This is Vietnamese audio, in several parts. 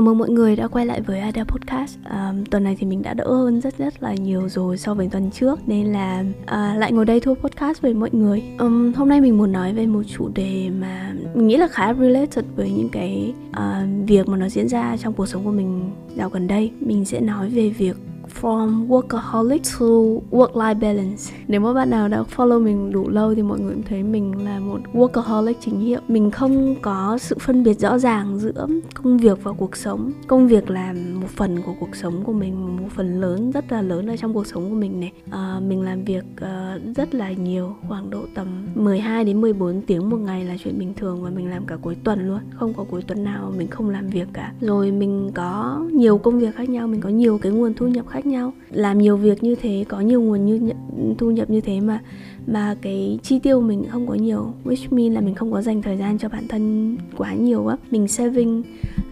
Chào mừng mọi người đã quay lại với Ada Podcast. À, Tuần này thì mình đã đỡ hơn rất rất là nhiều rồi so với tuần trước Nên là à, lại ngồi đây thu podcast với mọi người. Um, Hôm nay mình muốn nói về một chủ đề mà mình nghĩ là khá related với những cái uh, việc mà nó diễn ra trong cuộc sống của mình dạo gần đây. Mình sẽ nói về việc from workaholic to work-life balance. Nếu mà bạn nào đã follow mình đủ lâu thì mọi người cũng thấy mình là một workaholic chính hiệu. Mình không có sự phân biệt rõ ràng giữa công việc và cuộc sống. Công việc là một phần của cuộc sống của mình, một phần lớn rất là lớn ở trong cuộc sống của mình này. À, mình làm việc uh, rất là nhiều, khoảng độ tầm 12 đến 14 tiếng một ngày là chuyện bình thường và mình làm cả cuối tuần luôn. Không có cuối tuần nào mình không làm việc cả. Rồi mình có nhiều công việc khác nhau, mình có nhiều cái nguồn thu nhập khác khác nhau. Làm nhiều việc như thế, có nhiều nguồn như thu nhập như thế mà mà cái chi tiêu mình không có nhiều, which mean là mình không có dành thời gian cho bản thân quá nhiều á. Mình saving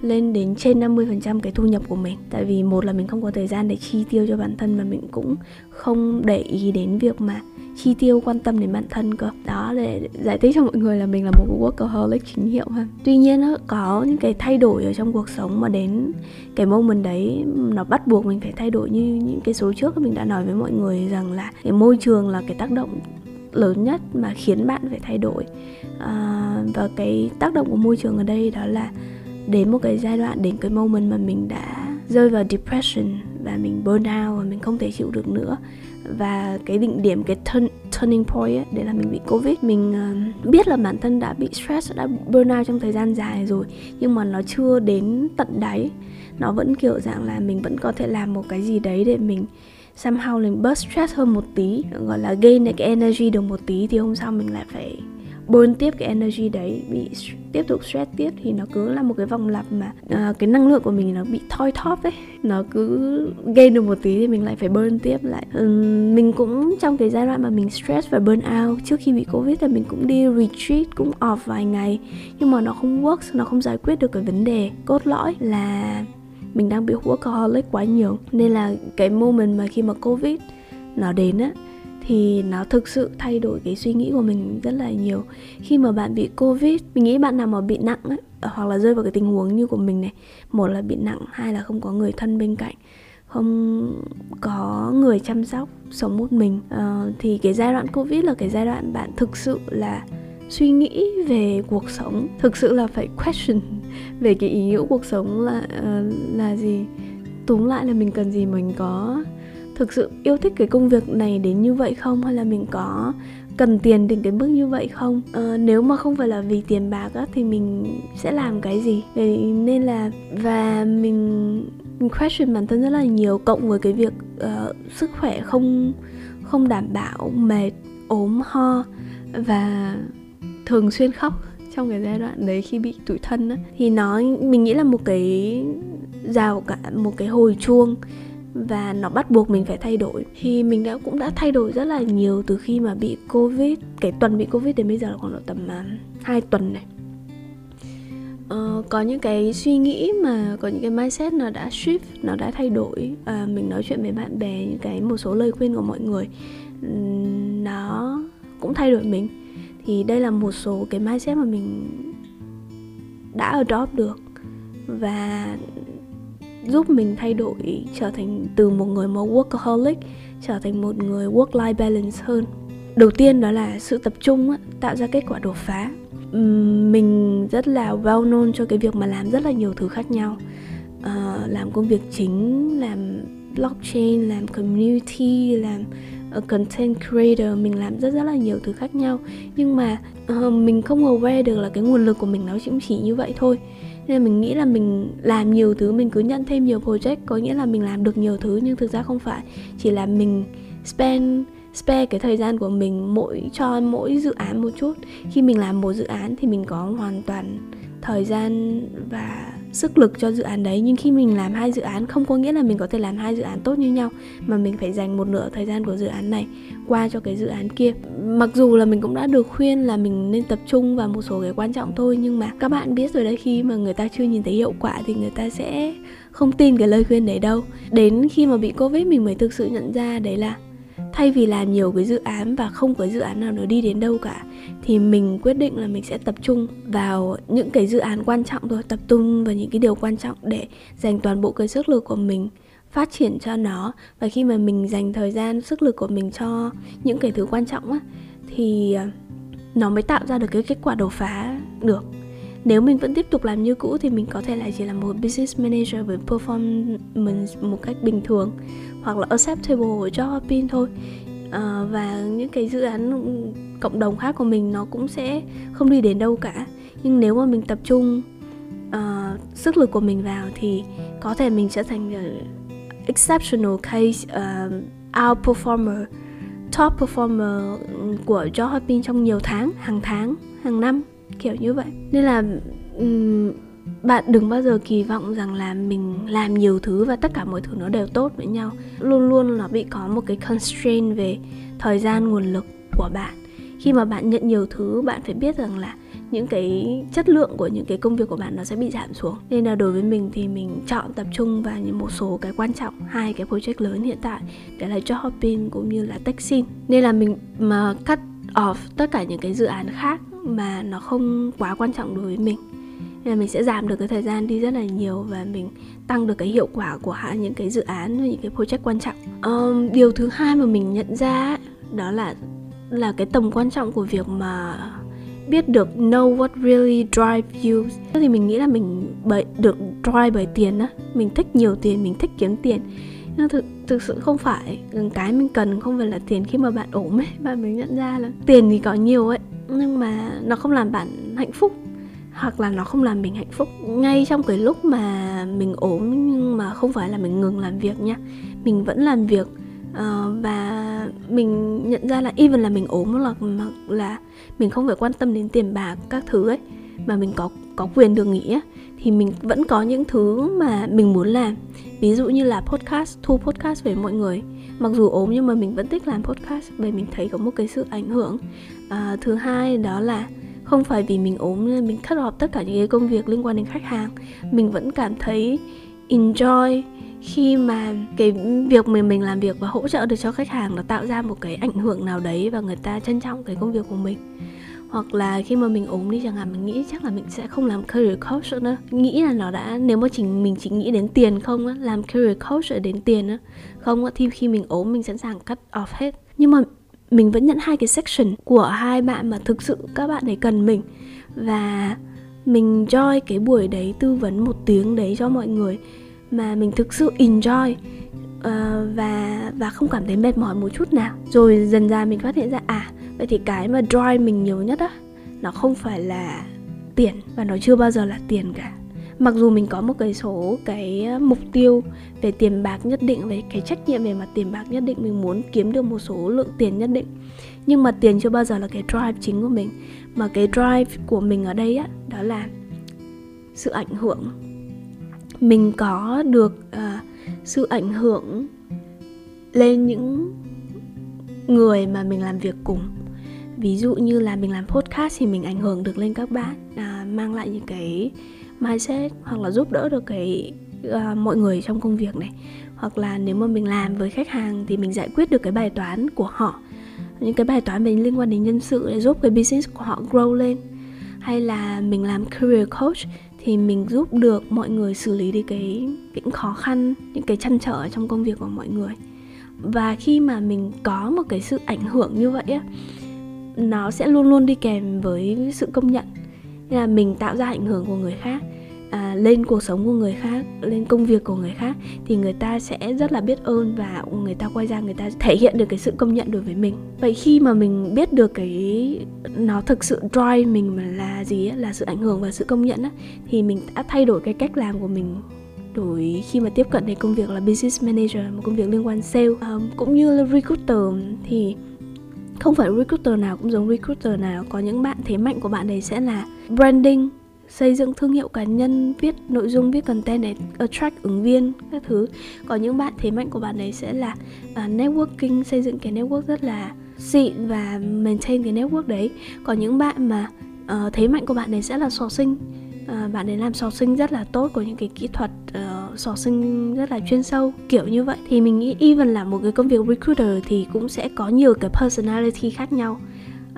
lên đến trên 50% cái thu nhập của mình. Tại vì một là mình không có thời gian để chi tiêu cho bản thân mà mình cũng không để ý đến việc mà chi tiêu, quan tâm đến bản thân cơ. Đó, để giải thích cho mọi người là mình là một workaholic chính hiệu ha. Tuy nhiên nó có những cái thay đổi ở trong cuộc sống mà đến cái moment đấy, nó bắt buộc mình phải thay đổi. Như những cái số trước mình đã nói với mọi người rằng là cái môi trường là cái tác động lớn nhất mà khiến bạn phải thay đổi. À, và cái tác động của môi trường ở đây đó là đến một cái giai đoạn đến cái moment mà mình đã rơi vào depression và mình burn out và mình không thể chịu được nữa. Và cái định điểm cái turn, turning point ấy, đấy là mình bị covid. Mình uh, biết là bản thân đã bị stress đã burn out trong thời gian dài rồi nhưng mà nó chưa đến tận đáy. Nó vẫn kiểu dạng là mình vẫn có thể làm một cái gì đấy để mình somehow mình bớt stress hơn một tí gọi là gain cái energy được một tí thì hôm sau mình lại phải burn tiếp cái energy đấy bị tiếp tục stress tiếp thì nó cứ là một cái vòng lặp mà uh, cái năng lượng của mình nó bị thoi thóp ấy nó cứ gain được một tí thì mình lại phải burn tiếp lại. Um, mình cũng trong cái giai đoạn mà mình stress và burn out trước khi bị covid thì mình cũng đi retreat cũng off vài ngày nhưng mà nó không work nó không giải quyết được cái vấn đề cốt lõi là mình đang bị workaholic quá nhiều. Nên là cái moment mà khi mà covid nó đến á thì nó thực sự thay đổi cái suy nghĩ của mình rất là nhiều. Khi mà bạn bị covid mình nghĩ bạn nào mà bị nặng ấy, hoặc là rơi vào cái tình huống như của mình này một là bị nặng hai là không có người thân bên cạnh không có người chăm sóc sống một mình. Uh, thì cái giai đoạn covid là cái giai đoạn bạn thực sự là suy nghĩ về cuộc sống thực sự là phải question về cái ý nghĩa cuộc sống là uh, là gì? Túm lại là mình cần gì mình có thực sự yêu thích cái công việc này đến như vậy không? Hay là mình có cần tiền đến cái mức như vậy không? À, nếu mà không phải là vì tiền bạc á thì mình sẽ làm cái gì? Để, nên là và mình mình question bản thân rất là nhiều cộng với cái việc uh, sức khỏe không không đảm bảo mệt ốm ho và thường xuyên khóc trong cái giai đoạn đấy khi bị tủi thân á thì nó mình nghĩ là một cái rào cả một cái hồi chuông và nó bắt buộc mình phải thay đổi. Thì mình đã cũng đã thay đổi rất là nhiều từ khi mà bị covid cái tuần bị covid đến bây giờ là khoảng độ tầm uh, tuần này. Uh, có những cái suy nghĩ mà có những cái mindset nó đã shift nó đã thay đổi uh, mình nói chuyện với bạn bè những cái một số lời khuyên của mọi người nó cũng thay đổi mình thì đây là một số cái mindset mà mình đã adopt được và giúp mình thay đổi trở thành từ một người mà workaholic trở thành một người work life balance hơn. Đầu tiên đó là sự tập trung tạo ra kết quả đột phá. Mình rất là well known cho cái việc mà làm rất là nhiều thứ khác nhau. Uh, làm công việc chính làm blockchain làm community làm content creator mình làm rất rất là nhiều thứ khác nhau. Nhưng mà uh, mình không aware được là cái nguồn lực của mình nó cũng chỉ như vậy thôi. Nên mình nghĩ là mình làm nhiều thứ mình cứ nhận thêm nhiều project có nghĩa là mình làm được nhiều thứ nhưng thực ra không phải. Chỉ là mình spend spare cái thời gian của mình mỗi cho mỗi dự án một chút. Khi mình làm một dự án thì mình có hoàn toàn thời gian và sức lực cho dự án đấy. Nhưng khi mình làm hai dự án, không có nghĩa là mình có thể làm hai dự án tốt như nhau, mà mình phải dành một nửa thời gian của dự án này qua cho cái dự án kia. Mặc dù là mình cũng đã được khuyên là mình nên tập trung vào một số cái quan trọng thôi, nhưng mà các bạn biết rồi đấy, khi mà người ta chưa nhìn thấy hiệu quả thì người ta sẽ không tin cái lời khuyên đấy đâu. Đến khi mà bị covid, mình mới thực sự nhận ra đấy là thay vì làm nhiều cái dự án và không có dự án nào nó đi đến đâu cả, thì mình quyết định là mình sẽ tập trung vào những cái dự án quan trọng thôi, tập trung vào những cái điều quan trọng để dành toàn bộ cái sức lực của mình phát triển cho nó. Và khi mà mình dành thời gian, sức lực của mình cho những cái thứ quan trọng á, thì ờ, nó mới tạo ra được cái kết quả đột phá được nếu mình vẫn tiếp tục làm như cũ thì mình có thể là chỉ là một business manager với performance một cách bình thường hoặc là acceptable cho pin thôi. À, và những cái dự án cộng đồng khác của mình nó cũng sẽ không đi đến đâu cả. Nhưng nếu mà mình tập trung uh, sức lực của mình vào thì có thể mình sẽ thành exceptional case uh, outperformer top performer của job hopping trong nhiều tháng hàng tháng hàng năm kiểu như vậy. Nên là um, bạn đừng bao giờ kỳ vọng rằng là mình làm nhiều thứ và tất cả mọi thứ nó đều tốt với nhau. Luôn luôn nó bị có một cái constraint về thời gian nguồn lực của bạn. Khi mà bạn nhận nhiều thứ bạn phải biết rằng là những cái chất lượng của những cái công việc của bạn nó sẽ bị giảm xuống. Nên là đối với mình thì mình chọn tập trung vào những một số cái quan trọng hai cái project lớn hiện tại để là job hopping cũng như là taxi nên là mình mà cut off tất cả những cái dự án khác mà nó không quá quan trọng đối với mình. Nên là mình sẽ giảm được cái thời gian đi rất là nhiều và mình tăng được cái hiệu quả của những cái dự án những cái project quan trọng. Um, điều thứ hai mà mình nhận ra đó là là cái tầm quan trọng của việc mà biết được know what really drive you. Thì mình nghĩ là mình bởi được drive bởi tiền á mình thích nhiều tiền mình thích kiếm tiền. Nhưng thực thực sự không phải. Cái mình cần không phải là tiền khi mà bạn ổn ấy bạn mới nhận ra là tiền thì có nhiều ấy nhưng mà nó không làm bạn hạnh phúc hoặc là nó không làm mình hạnh phúc. Ngay trong cái lúc mà mình ốm nhưng mà không phải là mình ngừng làm việc nha. Mình vẫn làm việc uh, và mình nhận ra là even là mình ốm là là mình không phải quan tâm đến tiền bạc các thứ ấy mà mình có có quyền được nghỉ ấy, thì mình vẫn có những thứ mà mình muốn làm. Ví dụ như là podcast thu podcast về mọi người. Mặc dù ốm nhưng mà mình vẫn thích làm podcast bởi mình thấy có một cái sự ảnh hưởng. À, thứ hai đó là không phải vì mình ốm nên mình cắt off tất cả những cái công việc liên quan đến khách hàng. Mình vẫn cảm thấy enjoy khi mà cái việc mình mình làm việc và hỗ trợ được cho khách hàng nó tạo ra một cái ảnh hưởng nào đấy và người ta trân trọng cái công việc của mình hoặc là khi mà mình ốm đi chẳng hạn, mình nghĩ chắc là mình sẽ không làm career coach nữa. Nghĩ là nó đã, nếu mà chỉ, mình chỉ nghĩ đến tiền không á, làm career coach để đến tiền á, không á, thì khi mình ốm mình sẵn sàng cut off hết. Nhưng mà mình vẫn nhận hai cái section của hai bạn mà thực sự các bạn ấy cần mình. Và mình join cái buổi đấy, tư vấn một tiếng đấy cho mọi người mà mình thực sự enjoy uh, và và không cảm thấy mệt mỏi một chút nào. Rồi dần ra mình phát hiện ra à vậy thì cái mà drive mình nhiều nhất á nó không phải là tiền và nó chưa bao giờ là tiền cả. Mặc dù mình có một cái số cái ờ, mục tiêu về tiền bạc nhất định về cái trách nhiệm về mặt tiền bạc nhất định mình muốn kiếm được một số lượng tiền nhất định. Nhưng mà tiền chưa bao giờ là cái drive chính của mình. Mà cái drive của mình ở đây á đó là sự ảnh hưởng. Mình có được uh, sự ảnh hưởng lên những người mà mình làm việc cùng. Ví dụ như là mình làm podcast thì mình ảnh hưởng được lên các bạn à, mang lại những cái mindset hoặc là giúp đỡ được cái à, mọi người trong công việc này. Hoặc là nếu mà mình làm với khách hàng thì mình giải quyết được cái bài toán của họ những cái bài toán mình liên quan đến nhân sự để giúp cái business của họ grow lên. Hay là mình làm career coach thì mình giúp được mọi người xử lý đi cái, những khó khăn, những cái chăn trở trong công việc của mọi người. Và khi mà mình có một cái sự ảnh hưởng như vậy á, nó sẽ luôn luôn đi kèm với sự công nhận. Là mình tạo ra ảnh hưởng của người khác à, lên cuộc sống của người khác lên công việc của người khác thì người ta sẽ rất là biết ơn và người ta quay ra người ta thể hiện được cái sự công nhận đối với mình. Vậy khi mà mình biết được cái nó thực sự drive mình mà là gì ấy, là sự ảnh hưởng và sự công nhận ấy, thì mình đã thay đổi cái cách làm của mình đổi khi mà tiếp cận đến công việc là business manager một công việc liên quan sale. Um, cũng như là recruiter thì không phải recruiter nào cũng giống recruiter nào. Có những bạn thế mạnh của bạn đấy sẽ là branding xây dựng thương hiệu cá nhân viết nội dung viết content để attract ứng viên các thứ. Có những bạn thế mạnh của bạn ấy sẽ là uh, networking xây dựng cái network rất là xịn và maintain cái network đấy. Có những bạn mà uh, thế mạnh của bạn ấy sẽ là sourcing uh, ờ, bạn ấy làm sourcing rất là tốt có những cái kỹ thuật uh, sò sinh rất là chuyên sâu kiểu như vậy. Thì mình nghĩ even là một cái công việc recruiter thì cũng sẽ có nhiều cái personality khác nhau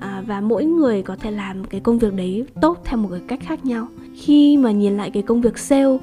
à, và mỗi người có thể làm cái công việc đấy tốt theo một cái cách khác nhau. Khi mà nhìn lại cái công việc sale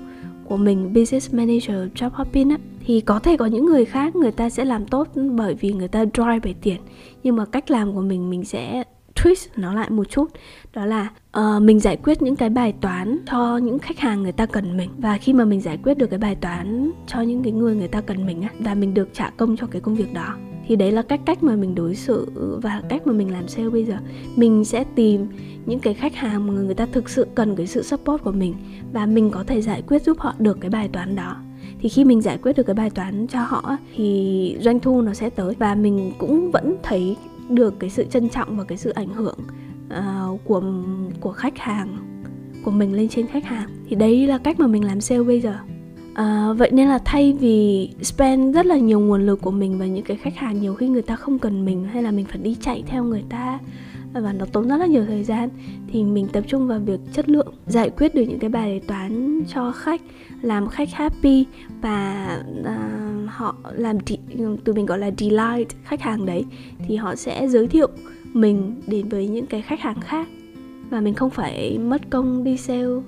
của mình business manager job hopping á thì có thể có những người khác người ta sẽ làm tốt bởi vì người ta drive về tiền. Nhưng mà cách làm của mình mình sẽ twist nó lại một chút. Đó là uh, mình giải quyết những cái bài toán cho những khách hàng người ta cần mình. Và khi mà mình giải quyết được cái bài toán cho những cái người người ta cần mình á và mình được trả công cho cái công việc đó thì đấy là cách cách mà mình đối xử và cách mà mình làm sale bây giờ. Mình sẽ tìm những cái khách hàng mà người ta thực sự cần cái sự support của mình và mình có thể giải quyết giúp họ được cái bài toán đó. Thì khi mình giải quyết được cái bài toán cho họ thì doanh thu nó sẽ tới và mình cũng vẫn thấy được cái sự trân trọng và cái sự ảnh hưởng uh, của của khách hàng của mình lên trên khách hàng. Thì đấy là cách mà mình làm sale bây giờ. À, vậy nên là thay vì spend rất là nhiều nguồn lực của mình vào những cái khách hàng nhiều khi người ta không cần mình hay là mình phải đi chạy theo người ta và nó tốn rất là nhiều thời gian thì mình tập trung vào việc chất lượng giải quyết được những cái bài toán cho khách làm khách happy và uh, họ làm tụi mình gọi là delight khách hàng đấy thì họ sẽ giới thiệu mình đến với những cái khách hàng khác và mình không phải mất công đi sale uh,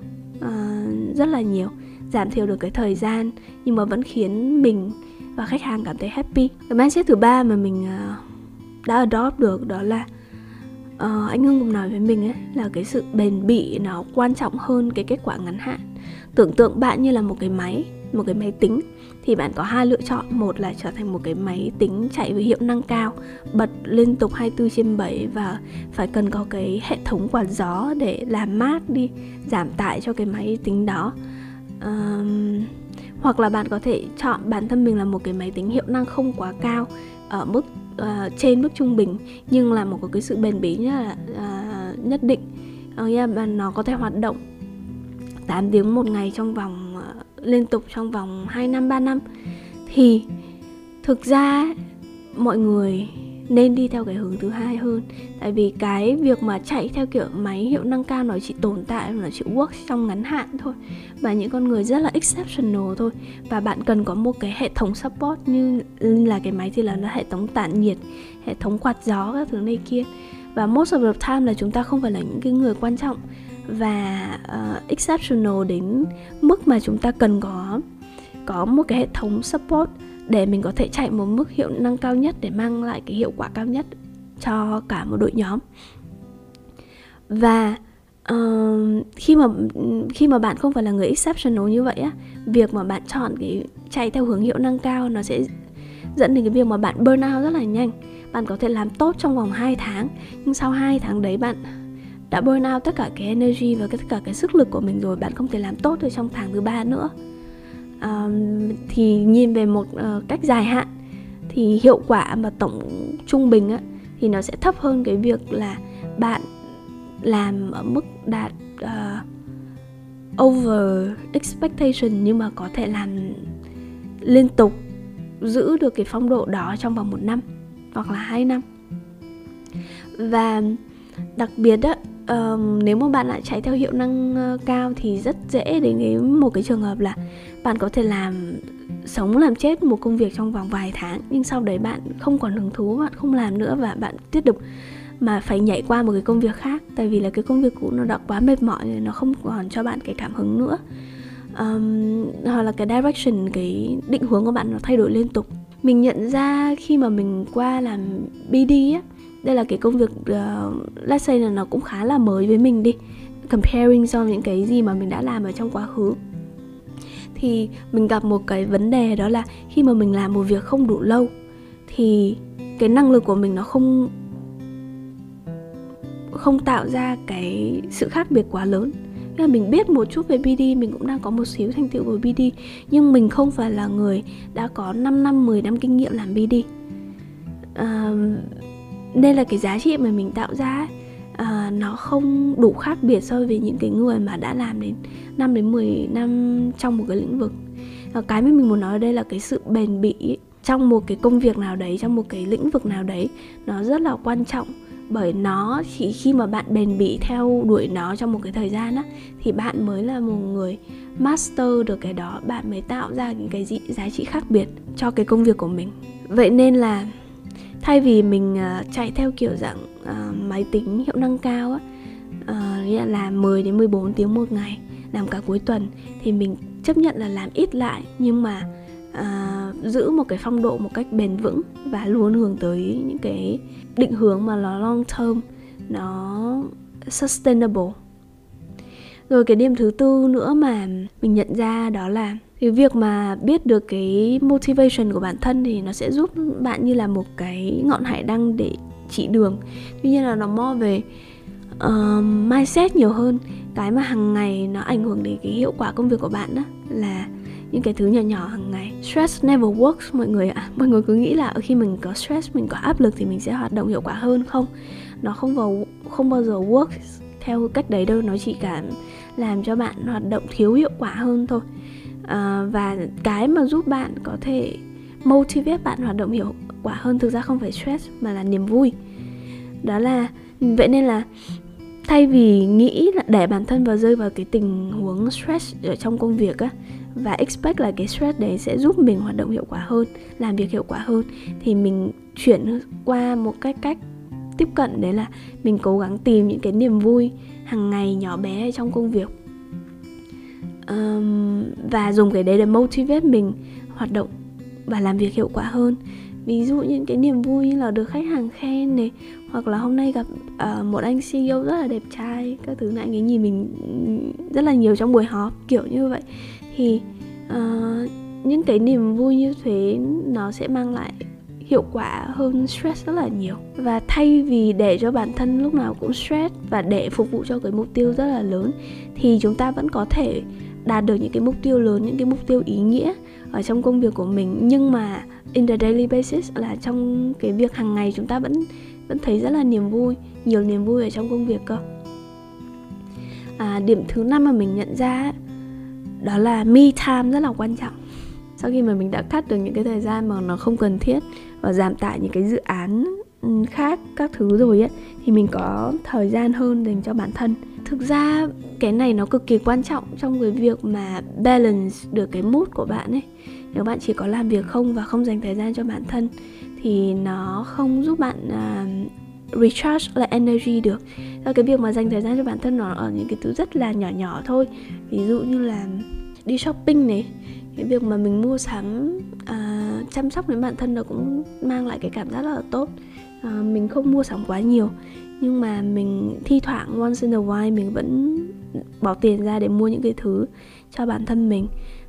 rất là nhiều giảm thiểu được cái thời gian nhưng mà vẫn khiến mình và khách hàng cảm thấy happy. Cái mindset thứ ba mà mình à, đã adopt được đó là uh, anh Hưng cũng nói với mình ấy là cái sự bền bỉ nó quan trọng hơn cái kết quả ngắn hạn. Tưởng tượng bạn như là một cái máy một cái máy tính thì bạn có hai lựa chọn. Một là trở thành một cái máy tính chạy với hiệu năng cao bật liên tục 24 trên 7 và phải cần có cái hệ thống quạt gió để làm mát đi giảm tải cho cái máy tính đó um, hoặc là bạn có thể chọn bản thân mình là một cái máy tính hiệu năng không quá cao ở mức uh, trên mức trung bình nhưng là một cái sự bền bỉ nhất là uh, nhất định. Uh, yeah, nó có thể hoạt động 8 tiếng một ngày trong vòng uh, liên tục trong vòng 2 năm 3 năm. Thì thực ra mọi người nên đi theo cái hướng thứ hai hơn. Tại vì cái việc mà chạy theo kiểu máy hiệu năng cao nó chỉ tồn tại nó chỉ work trong ngắn hạn thôi. Và những con người rất là exceptional thôi. Và bạn cần có một cái hệ thống support như là cái máy thì là nó hệ thống tản nhiệt hệ thống quạt gió các thứ này kia. Và most of the time là chúng ta không phải là những cái người quan trọng. Và uh, exceptional đến mức mà chúng ta cần có có một cái hệ thống support để mình có thể chạy một mức hiệu năng cao nhất để mang lại cái hiệu quả cao nhất cho cả một đội nhóm. Và uh, khi mà khi mà bạn không phải là người exceptional như vậy á việc mà bạn chọn cái chạy theo hướng hiệu năng cao nó sẽ dẫn đến cái việc mà bạn burn out rất là nhanh. Bạn có thể làm tốt trong vòng 2 tháng nhưng sau 2 tháng đấy bạn đã burn out tất cả cái energy và tất cả cái sức lực của mình rồi bạn không thể làm tốt được trong tháng thứ ba nữa thì nhìn về một uh, cách dài hạn thì hiệu quả mà tổng trung bình á thì nó sẽ thấp hơn cái việc là bạn làm ở mức đạt uh, over expectation nhưng mà có thể làm liên tục giữ được cái phong độ đó trong vòng một năm hoặc là hai năm. Và đặc biệt á um, nếu mà bạn lại chạy theo hiệu năng uh, cao thì rất dễ đến đến một cái trường hợp là bạn có thể làm sống làm chết một công việc trong vòng vài tháng nhưng sau đấy bạn không còn hứng thú bạn không làm nữa và bạn tiếp tục mà phải nhảy qua một cái công việc khác. Tại vì là cái công việc cũ nó đã quá mệt mỏi rồi nó không còn cho bạn cái cảm hứng nữa. Um, hoặc là cái direction cái định hướng của bạn nó thay đổi liên tục. Mình nhận ra khi mà mình qua làm BD á đây là cái công việc uh, let's say là nó cũng khá là mới với mình đi. Comparing so những cái gì mà mình đã làm ở trong quá khứ. Thì mình gặp một cái vấn đề đó là khi mà mình làm một việc không đủ lâu thì cái năng lực của mình nó không không tạo ra cái sự khác biệt quá lớn. Là mình biết một chút về BD mình cũng đang có một xíu thành tựu của BD nhưng mình không phải là người đã có 5 năm 10 năm kinh nghiệm làm BD à, nên là cái giá trị mà mình tạo ra à, nó không đủ khác biệt so với những cái người mà đã làm đến 5 đến 10 năm trong một cái lĩnh vực. À, cái mà mình muốn nói ở đây là cái sự bền bỉ trong một cái công việc nào đấy trong một cái lĩnh vực nào đấy nó rất là quan trọng. Bởi nó chỉ khi mà bạn bền bỉ theo đuổi nó trong một cái thời gian á thì bạn mới là một người master được cái đó. Bạn mới tạo ra những cái giá trị khác biệt cho cái công việc của mình. Vậy nên là thay vì mình uh, chạy theo kiểu dạng uh, máy tính hiệu năng cao á uh, là 10 đến 14 tiếng một ngày làm cả cuối tuần thì mình chấp nhận là làm ít lại nhưng mà uh, giữ một cái phong độ một cách bền vững và luôn hướng tới những cái định hướng mà nó long term nó sustainable. Rồi cái điểm thứ tư nữa mà mình nhận ra đó là thì việc mà biết được cái motivation của bản thân thì nó sẽ giúp bạn như là một cái ngọn hải đăng để chỉ đường. Tuy nhiên là nó mo về uh, mindset nhiều hơn. Cái mà hàng ngày nó ảnh hưởng đến cái hiệu quả công việc của bạn đó là những cái thứ nhỏ nhỏ hàng ngày. Stress never works mọi người ạ. À. mọi người cứ nghĩ là khi mình có stress mình có áp lực thì mình sẽ hoạt động hiệu quả hơn. Không nó không vào không bao giờ works theo cách đấy đâu. Nó chỉ cả làm cho bạn hoạt động thiếu hiệu quả hơn thôi à, và cái mà giúp bạn có thể motivate bạn hoạt động hiệu quả hơn thực ra không phải stress mà là niềm vui. Đó là vậy nên là thay vì nghĩ là để bản thân vào rơi vào cái tình huống stress ở trong công việc á và expect là cái stress đấy sẽ giúp mình hoạt động hiệu quả hơn làm việc hiệu quả hơn thì mình chuyển qua một cái cách tiếp cận đấy là mình cố gắng tìm những cái niềm vui hàng ngày nhỏ bé trong công việc um, và dùng cái đấy để motivate mình hoạt động và làm việc hiệu quả hơn. Ví dụ những cái niềm vui như là được khách hàng khen này hoặc là hôm nay gặp uh, một anh CEO rất là đẹp trai các thứ này anh ấy nhìn mình rất là nhiều trong buổi họp kiểu như vậy. Thì uh, những cái niềm vui như thế nó sẽ mang lại hiệu quả hơn stress rất là nhiều. Và thay vì để cho bản thân lúc nào cũng stress và để phục vụ cho cái mục tiêu rất là lớn thì chúng ta vẫn có thể đạt được những cái mục tiêu lớn những cái mục tiêu ý nghĩa ở trong công việc của mình. Nhưng mà in the daily basis là trong cái việc hàng ngày chúng ta vẫn vẫn thấy rất là niềm vui nhiều niềm vui ở trong công việc cơ. À, điểm thứ năm mà mình nhận ra đó là me time rất là quan trọng. Sau khi mà mình đã cắt được những cái thời gian mà nó không cần thiết và giảm tải những cái dự án khác các thứ rồi ấy thì mình có thời gian hơn dành cho bản thân thực ra cái này nó cực kỳ quan trọng trong cái việc mà balance được cái mood của bạn ấy. Nếu bạn chỉ có làm việc không và không dành thời gian cho bản thân thì nó không giúp bạn uh, recharge lại energy được. Và cái việc mà dành thời gian cho bản thân nó ở những cái thứ rất là nhỏ nhỏ thôi. Ví dụ như là đi shopping này cái việc mà mình mua sắm uh, chăm sóc đến bản thân nó cũng mang lại cái cảm giác rất là tốt. Uh, mình không mua sắm quá nhiều nhưng mà mình thi thoảng once in a while mình vẫn bỏ tiền ra để mua những cái thứ cho bản thân mình.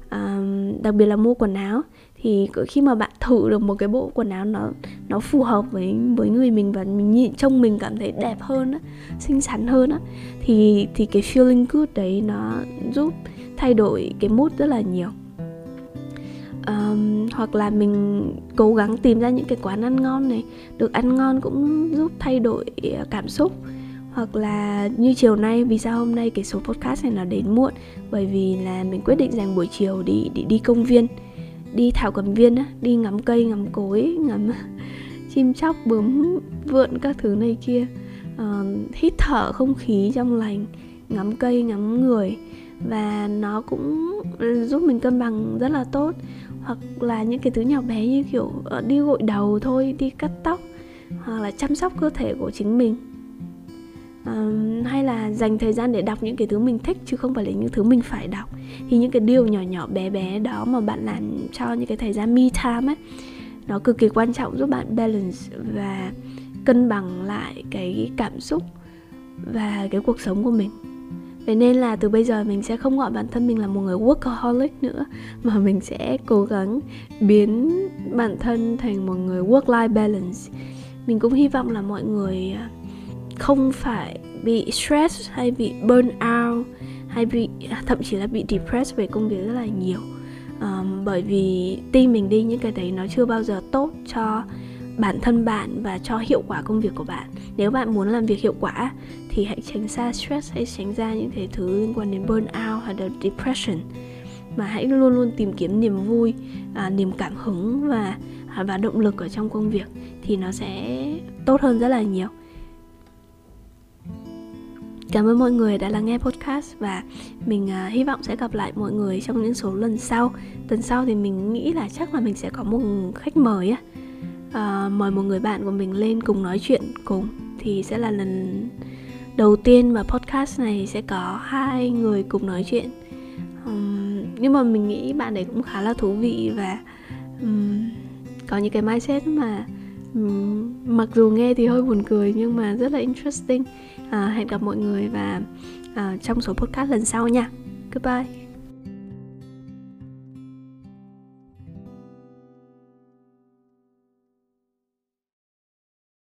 À, đặc biệt là mua quần áo. Thì khi mà bạn thử được một cái bộ quần áo nó nó phù hợp với với người mình và mình nhìn trông mình cảm thấy đẹp hơn á xinh xắn hơn á thì thì cái feeling good đấy nó giúp thay đổi cái mood rất là nhiều um, hoặc là mình cố gắng tìm ra những cái quán ăn ngon này được ăn ngon cũng giúp thay đổi ờ, cảm xúc. Hoặc là như chiều nay vì sao hôm nay cái số podcast này nó đến muộn? Bởi vì là mình quyết định dành buổi chiều đi đi đi công viên đi thảo cầm viên á đi ngắm cây ngắm cối ngắm chim chóc bướm vượn các thứ này kia. Uh, hít thở không khí trong lành ngắm cây ngắm người. Và nó cũng giúp mình cân bằng rất là tốt hoặc là những cái thứ nhỏ bé như kiểu ờ, đi gội đầu thôi đi cắt tóc hoặc là chăm sóc cơ thể của chính mình. À, hay là dành thời gian để đọc những cái thứ mình thích chứ không phải là những thứ mình phải đọc. Thì những cái điều nhỏ nhỏ bé bé đó mà bạn làm cho những cái thời gian me time ấy nó cực kỳ quan trọng giúp bạn balance và cân bằng lại cái cảm xúc và cái cuộc sống của mình. Vậy nên là từ bây giờ mình sẽ không gọi bản thân mình là một người workaholic nữa Mà mình sẽ cố gắng biến bản thân thành một người work-life balance. Mình cũng hy vọng là mọi người à, không phải bị stress hay bị burn out hay bị à, thậm chí là bị depressed về công việc rất là nhiều. Um, bởi vì tin mình đi những cái đấy nó chưa bao giờ tốt cho bản thân bạn và cho hiệu quả công việc của bạn. Nếu bạn muốn làm việc hiệu quả thì hãy tránh xa stress hãy tránh ra những thể thứ liên quan đến burnout hay là depression. Mà hãy luôn luôn tìm kiếm niềm vui à, niềm cảm hứng và à, và động lực ở trong công việc thì nó sẽ tốt hơn rất là nhiều. Cảm ơn mọi người đã lắng nghe podcast và mình uh, hy vọng sẽ gặp lại mọi người trong những số lần sau. Tuần sau thì mình nghĩ là chắc là mình sẽ có một khách mời á uh, mời một người bạn của mình lên cùng nói chuyện cùng. Thì sẽ là lần đầu tiên mà podcast này sẽ có hai người cùng nói chuyện. Um, nhưng mà mình nghĩ bạn ấy cũng khá là thú vị và um, có những cái mindset mà um, mặc dù nghe thì hơi buồn cười nhưng mà rất là interesting. Uh, hẹn gặp mọi người và uh, trong số podcast lần sau nha. Goodbye.